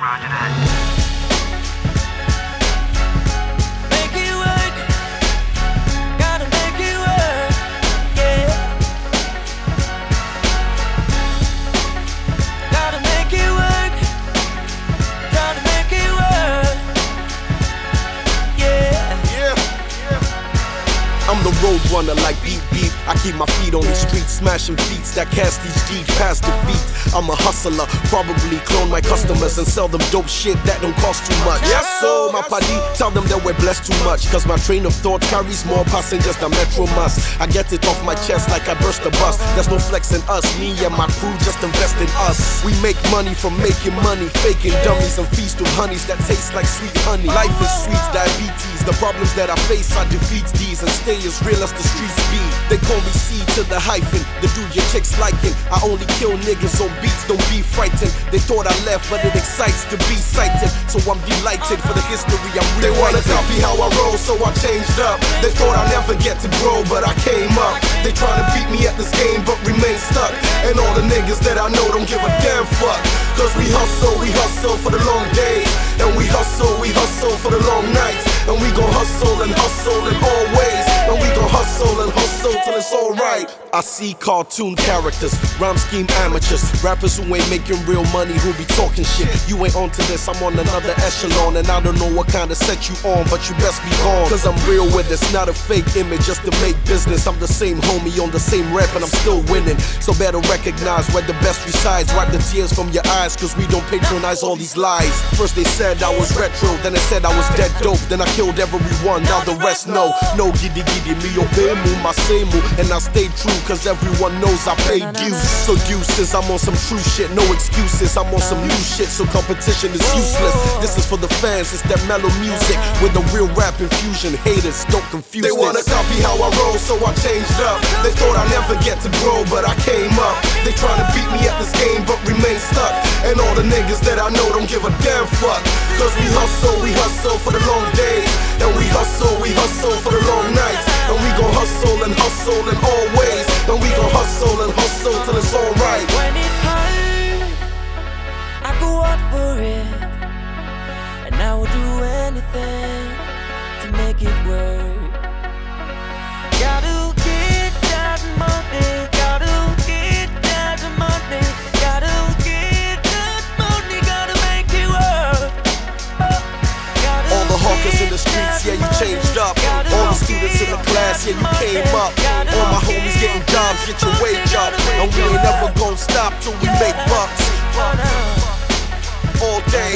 Roger that. I'm the road runner like beep beep. I keep my feet on the street, smashing beats that cast these deeds past defeat. I'm a hustler, probably clone my customers and sell them dope shit that don't cost too much. Yes, so my party, tell them that we're blessed too much. Cause my train of thought carries more passengers than Metro must. I get it off my chest like I burst a bus. There's no flex in us, me and my crew just invest in us. We make money from making money, faking dummies and feast with honeys that taste like sweet honey. Life is sweet, diabetes. The problems that I face, I defeat these and stay as real as the streets be. They call me C to the hyphen, the dude your chicks liking. I only kill niggas on beats, don't be frightened. They thought I left, but it excites to be cited. So I'm delighted for the history I'm rewriting. They wanna copy how I roll, so I changed up. They thought I'd never get to grow, but I came up. They tryna beat me at this game, but remain stuck. And all the niggas that I know don't give a damn fuck. Cause we hustle, we hustle for the long days. And we hustle, we hustle for the long nights. And we gon' hustle and hustle and always. And we gon' hustle and hustle till it's alright. I see cartoon characters, rhyme scheme amateurs, rappers who ain't making real money who be talking shit. You ain't onto this, I'm on another echelon, and I don't know what kind of set you on, but you best be gone. Cause I'm real with this, not a fake image just to make business. I'm the same homie on the same rap, and I'm still winning. So better recognize where the best resides. Wipe the tears from your eyes, cause we don't patronize all these lies. First they said I was retro, then they said I was dead dope, then I killed everyone, now the rest know. No giddy giddy, me obey mu, my same and I stay true cause everyone knows I pay dues. So deuces, I'm on some true shit, no excuses. I'm on some new shit, so competition is useless. This is for the fans, it's that mellow music with a real rap infusion. Haters, don't confuse They wanna copy how I roll, so I changed up. They thought I'd never get to grow, but I came up. They tryna beat me at this game, but remain stuck. And all the niggas that I know don't give a damn fuck. Cause we hustle, we hustle for the long days. And we hustle, we hustle for the long nights. And we gon' hustle and hustle and all students in the class, yeah, you came up. All my homies getting jobs, get your wage up. And we ain't never gonna stop till we make bucks. All day,